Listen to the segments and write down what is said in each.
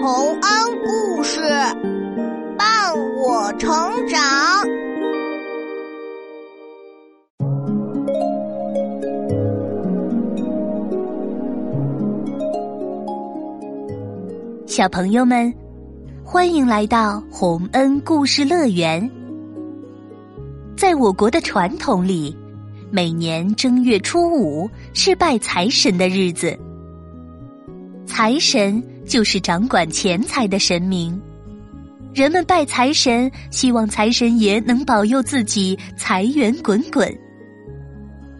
洪恩故事伴我成长。小朋友们，欢迎来到洪恩故事乐园。在我国的传统里，每年正月初五是拜财神的日子。财神就是掌管钱财的神明，人们拜财神，希望财神爷能保佑自己财源滚滚。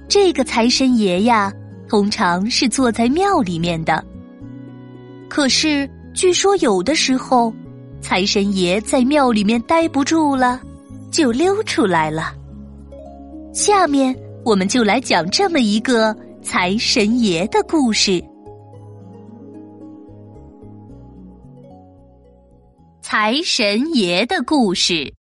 这个财神爷呀，通常是坐在庙里面的。可是，据说有的时候，财神爷在庙里面待不住了。就溜出来了。下面我们就来讲这么一个财神爷的故事。财神爷的故事，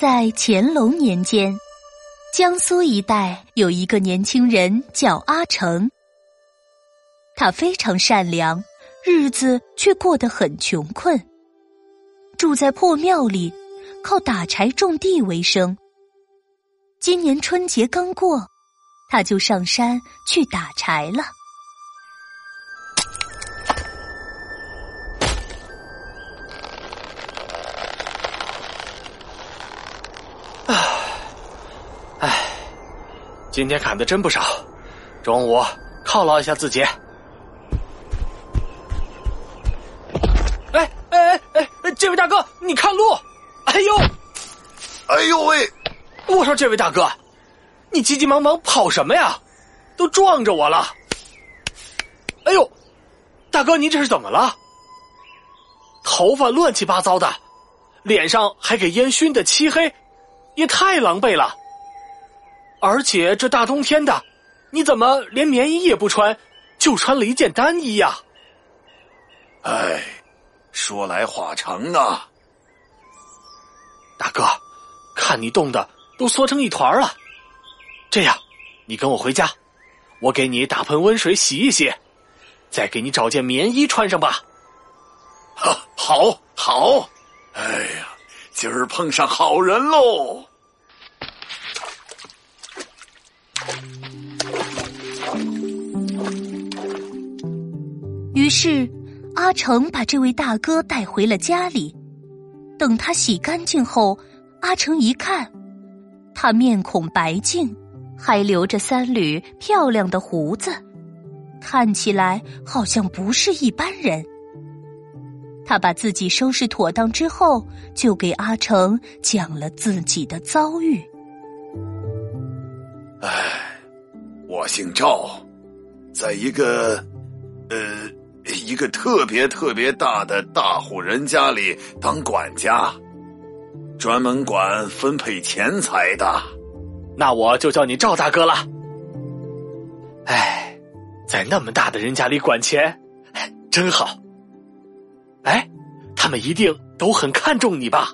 在乾隆年间，江苏一带有一个年轻人叫阿成，他非常善良。日子却过得很穷困，住在破庙里，靠打柴种地为生。今年春节刚过，他就上山去打柴了。今天砍的真不少，中午犒劳一下自己。哎哎哎哎这位大哥，你看路！哎呦，哎呦喂！我说这位大哥，你急急忙忙跑什么呀？都撞着我了！哎呦，大哥，您这是怎么了？头发乱七八糟的，脸上还给烟熏的漆黑，也太狼狈了。而且这大冬天的，你怎么连棉衣也不穿，就穿了一件单衣呀？哎。说来话长啊，大哥，看你冻的都缩成一团了。这样，你跟我回家，我给你打盆温水洗一洗，再给你找件棉衣穿上吧。哈，好，好。哎呀，今儿碰上好人喽。于是。阿成把这位大哥带回了家里，等他洗干净后，阿成一看，他面孔白净，还留着三缕漂亮的胡子，看起来好像不是一般人。他把自己收拾妥当之后，就给阿成讲了自己的遭遇。唉，我姓赵，在一个，呃。一个特别特别大的大户人家里当管家，专门管分配钱财的，那我就叫你赵大哥了。哎，在那么大的人家里管钱，真好。哎，他们一定都很看重你吧？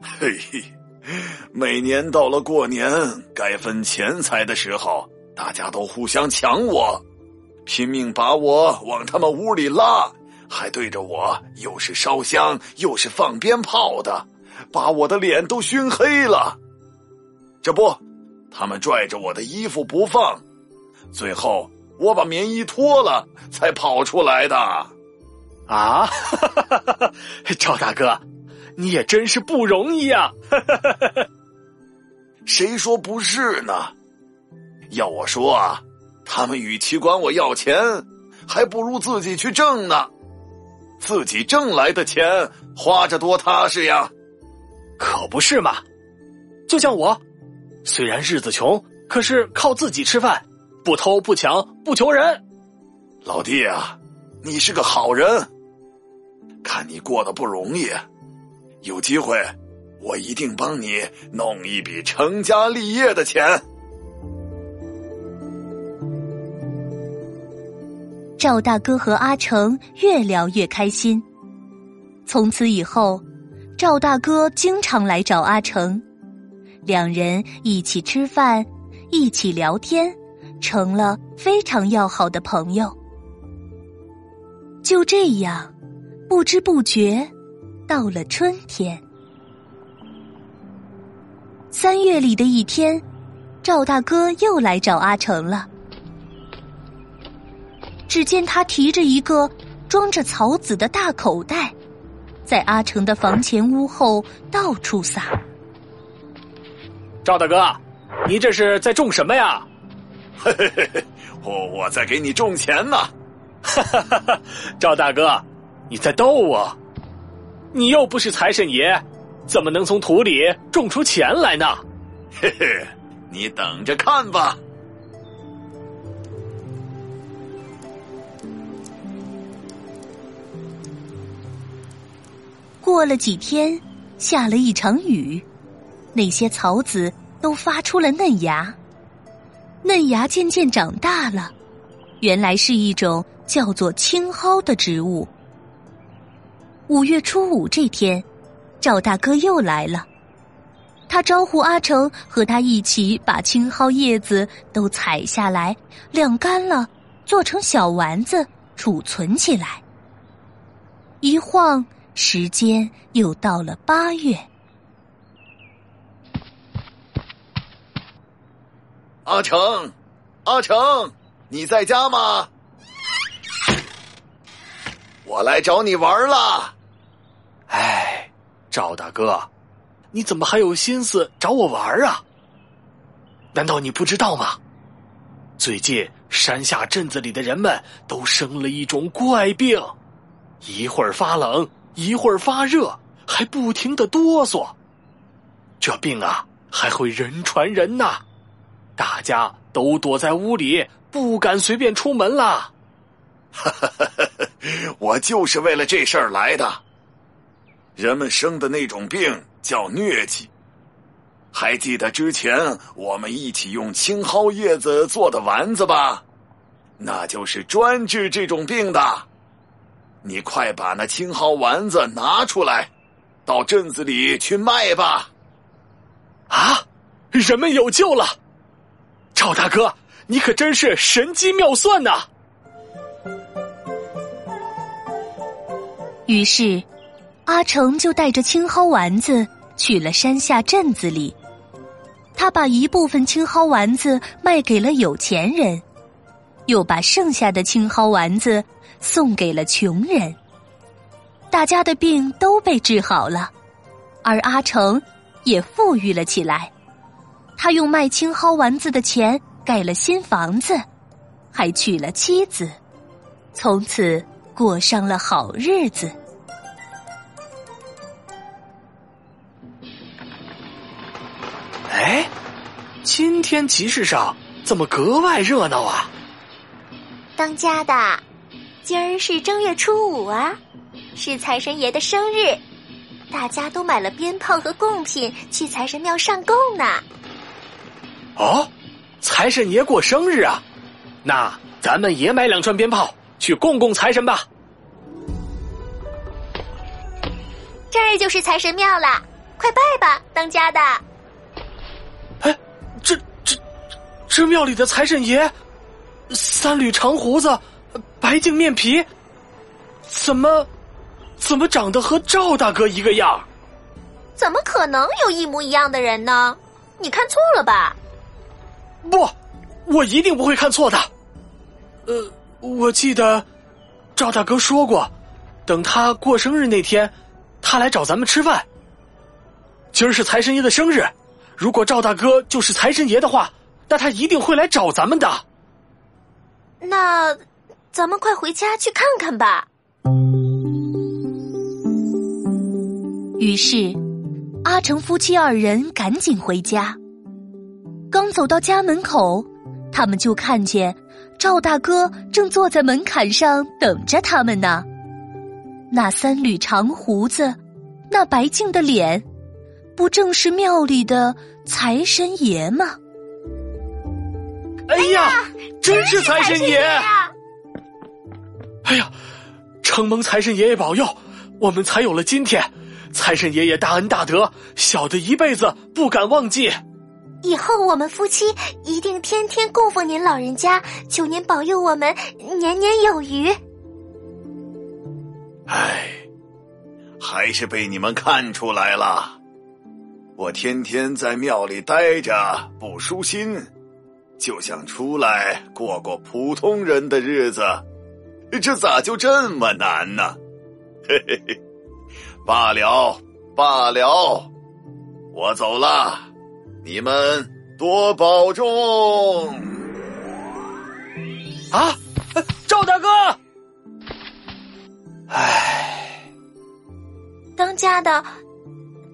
嘿嘿，每年到了过年该分钱财的时候，大家都互相抢我。拼命把我往他们屋里拉，还对着我又是烧香又是放鞭炮的，把我的脸都熏黑了。这不，他们拽着我的衣服不放，最后我把棉衣脱了才跑出来的。啊，赵大哥，你也真是不容易呀！谁说不是呢？要我说啊。他们与其管我要钱，还不如自己去挣呢。自己挣来的钱花着多踏实呀，可不是嘛？就像我，虽然日子穷，可是靠自己吃饭，不偷不抢不求人。老弟啊，你是个好人，看你过得不容易，有机会我一定帮你弄一笔成家立业的钱。赵大哥和阿成越聊越开心，从此以后，赵大哥经常来找阿成，两人一起吃饭，一起聊天，成了非常要好的朋友。就这样，不知不觉到了春天。三月里的一天，赵大哥又来找阿成了。只见他提着一个装着草籽的大口袋，在阿成的房前屋后到处撒。赵大哥，你这是在种什么呀？嘿嘿嘿嘿，我我在给你种钱呢。哈哈哈哈！赵大哥，你在逗我？你又不是财神爷。怎么能从土里种出钱来呢？嘿嘿，你等着看吧。过了几天，下了一场雨，那些草籽都发出了嫩芽，嫩芽渐渐长大了，原来是一种叫做青蒿的植物。五月初五这天。赵大哥又来了，他招呼阿成和他一起把青蒿叶子都采下来，晾干了，做成小丸子储存起来。一晃，时间又到了八月。阿成，阿成，你在家吗？我来找你玩了。哎。赵大哥，你怎么还有心思找我玩啊？难道你不知道吗？最近山下镇子里的人们都生了一种怪病，一会儿发冷，一会儿发热，还不停的哆嗦。这病啊，还会人传人呐！大家都躲在屋里，不敢随便出门啦。我就是为了这事儿来的。人们生的那种病叫疟疾，还记得之前我们一起用青蒿叶子做的丸子吧？那就是专治这种病的。你快把那青蒿丸子拿出来，到镇子里去卖吧。啊，人们有救了！赵大哥，你可真是神机妙算呐！于是。阿成就带着青蒿丸子去了山下镇子里，他把一部分青蒿丸子卖给了有钱人，又把剩下的青蒿丸子送给了穷人。大家的病都被治好了，而阿成也富裕了起来。他用卖青蒿丸子的钱盖了新房子，还娶了妻子，从此过上了好日子。哎，今天集市上怎么格外热闹啊？当家的，今儿是正月初五啊，是财神爷的生日，大家都买了鞭炮和贡品去财神庙上供呢。哦，财神爷过生日啊，那咱们也买两串鞭炮去供供财神吧。这儿就是财神庙了，快拜吧，当家的。哎，这这这庙里的财神爷，三缕长胡子，白净面皮，怎么，怎么长得和赵大哥一个样？怎么可能有一模一样的人呢？你看错了吧？不，我一定不会看错的。呃，我记得赵大哥说过，等他过生日那天，他来找咱们吃饭。今儿是财神爷的生日，如果赵大哥就是财神爷的话。那他一定会来找咱们的。那，咱们快回家去看看吧。于是，阿成夫妻二人赶紧回家。刚走到家门口，他们就看见赵大哥正坐在门槛上等着他们呢。那三缕长胡子，那白净的脸，不正是庙里的财神爷吗？哎呀，真是财神爷！哎呀，承蒙财神爷爷保佑，我们才有了今天。财神爷爷大恩大德，小的一辈子不敢忘记。以后我们夫妻一定天天供奉您老人家，求您保佑我们年年有余。唉，还是被你们看出来了。我天天在庙里待着不舒心，就想出来过过普通人的日子，这咋就这么难呢？嘿嘿嘿，罢了罢了，我走了。你们多保重！啊，赵大哥！唉，当家的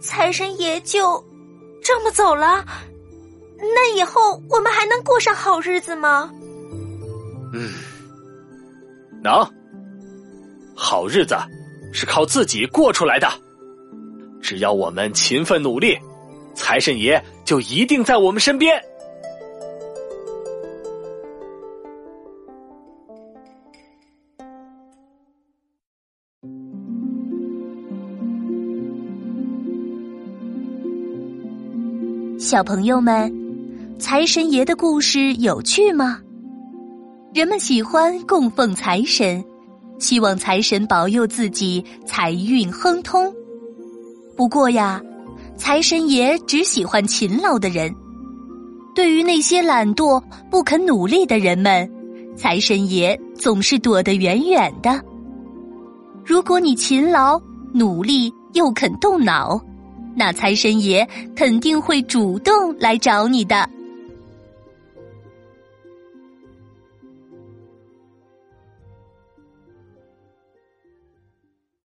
财神爷就这么走了，那以后我们还能过上好日子吗？嗯，能。好日子是靠自己过出来的，只要我们勤奋努力。财神爷就一定在我们身边。小朋友们，财神爷的故事有趣吗？人们喜欢供奉财神，希望财神保佑自己财运亨通。不过呀。财神爷只喜欢勤劳的人，对于那些懒惰不肯努力的人们，财神爷总是躲得远远的。如果你勤劳、努力又肯动脑，那财神爷肯定会主动来找你的。